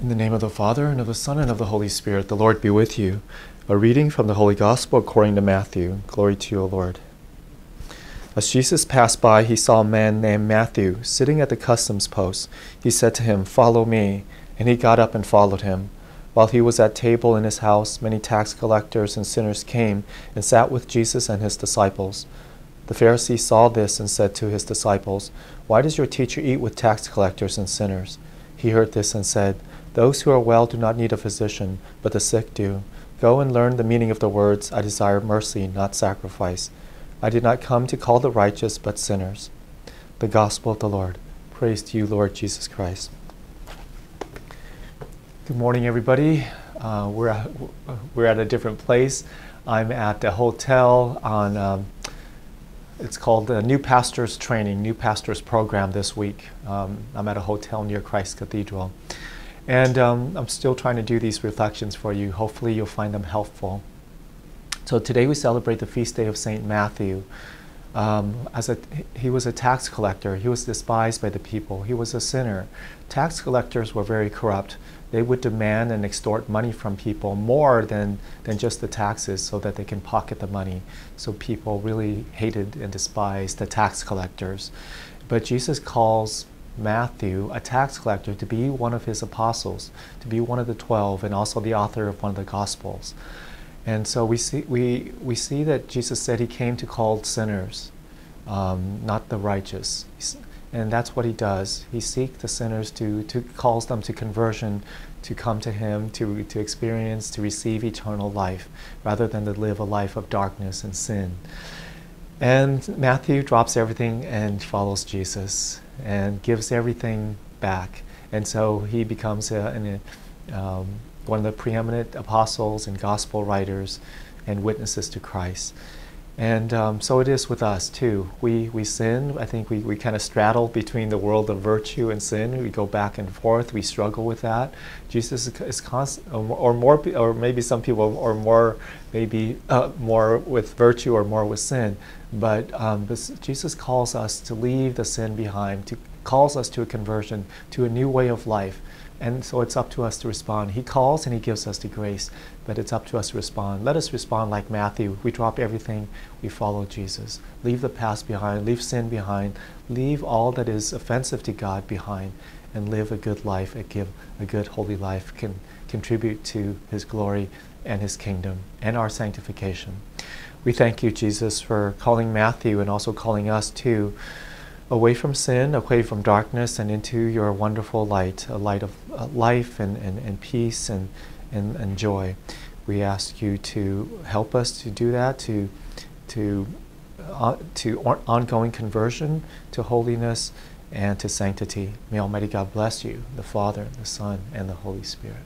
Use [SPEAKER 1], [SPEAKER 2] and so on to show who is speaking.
[SPEAKER 1] In the name of the Father, and of the Son, and of the Holy Spirit, the Lord be with you. A reading from the Holy Gospel according to Matthew. Glory to you, O Lord. As Jesus passed by, he saw a man named Matthew sitting at the customs post. He said to him, Follow me. And he got up and followed him. While he was at table in his house, many tax collectors and sinners came and sat with Jesus and his disciples. The Pharisee saw this and said to his disciples, Why does your teacher eat with tax collectors and sinners? He heard this and said, those who are well do not need a physician, but the sick do. Go and learn the meaning of the words, I desire mercy, not sacrifice. I did not come to call the righteous, but sinners. The Gospel of the Lord. Praise to you, Lord Jesus Christ. Good morning, everybody. Uh, we're, at, we're at a different place. I'm at a hotel on, um, it's called the New Pastors Training, New Pastors Program this week. Um, I'm at a hotel near Christ Cathedral. And um, I'm still trying to do these reflections for you. Hopefully, you'll find them helpful. So, today we celebrate the feast day of St. Matthew. Um, as a, he was a tax collector, he was despised by the people, he was a sinner. Tax collectors were very corrupt. They would demand and extort money from people more than, than just the taxes so that they can pocket the money. So people really hated and despised the tax collectors. But Jesus calls Matthew, a tax collector, to be one of his apostles, to be one of the twelve, and also the author of one of the Gospels. And so we see, we, we see that Jesus said he came to call sinners, um, not the righteous. And that's what he does. He seeks the sinners to, to calls them to conversion, to come to him, to, to experience, to receive eternal life, rather than to live a life of darkness and sin. And Matthew drops everything and follows Jesus and gives everything back. And so he becomes a, an, um, one of the preeminent apostles and gospel writers and witnesses to Christ. And um, so it is with us too. We, we sin. I think we, we kind of straddle between the world of virtue and sin. We go back and forth. We struggle with that. Jesus is constant, or more, or maybe some people are more, maybe uh, more with virtue or more with sin. But um, this, Jesus calls us to leave the sin behind, to calls us to a conversion, to a new way of life. And so it's up to us to respond. He calls and He gives us the grace, but it's up to us to respond. Let us respond like Matthew. We drop everything, we follow Jesus. Leave the past behind, leave sin behind, leave all that is offensive to God behind, and live a good life, and give a good holy life, can contribute to His glory and His kingdom and our sanctification. We thank you, Jesus, for calling Matthew and also calling us to away from sin, away from darkness, and into your wonderful light, a light of uh, life and, and, and peace and, and, and joy. We ask you to help us to do that, to, to, uh, to ongoing conversion to holiness and to sanctity. May Almighty God bless you, the Father, the Son, and the Holy Spirit.